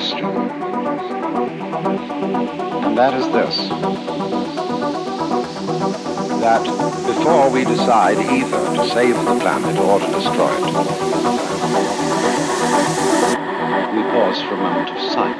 question. And that is this that before we decide either to save the planet or to destroy it, we pause for a moment of silence.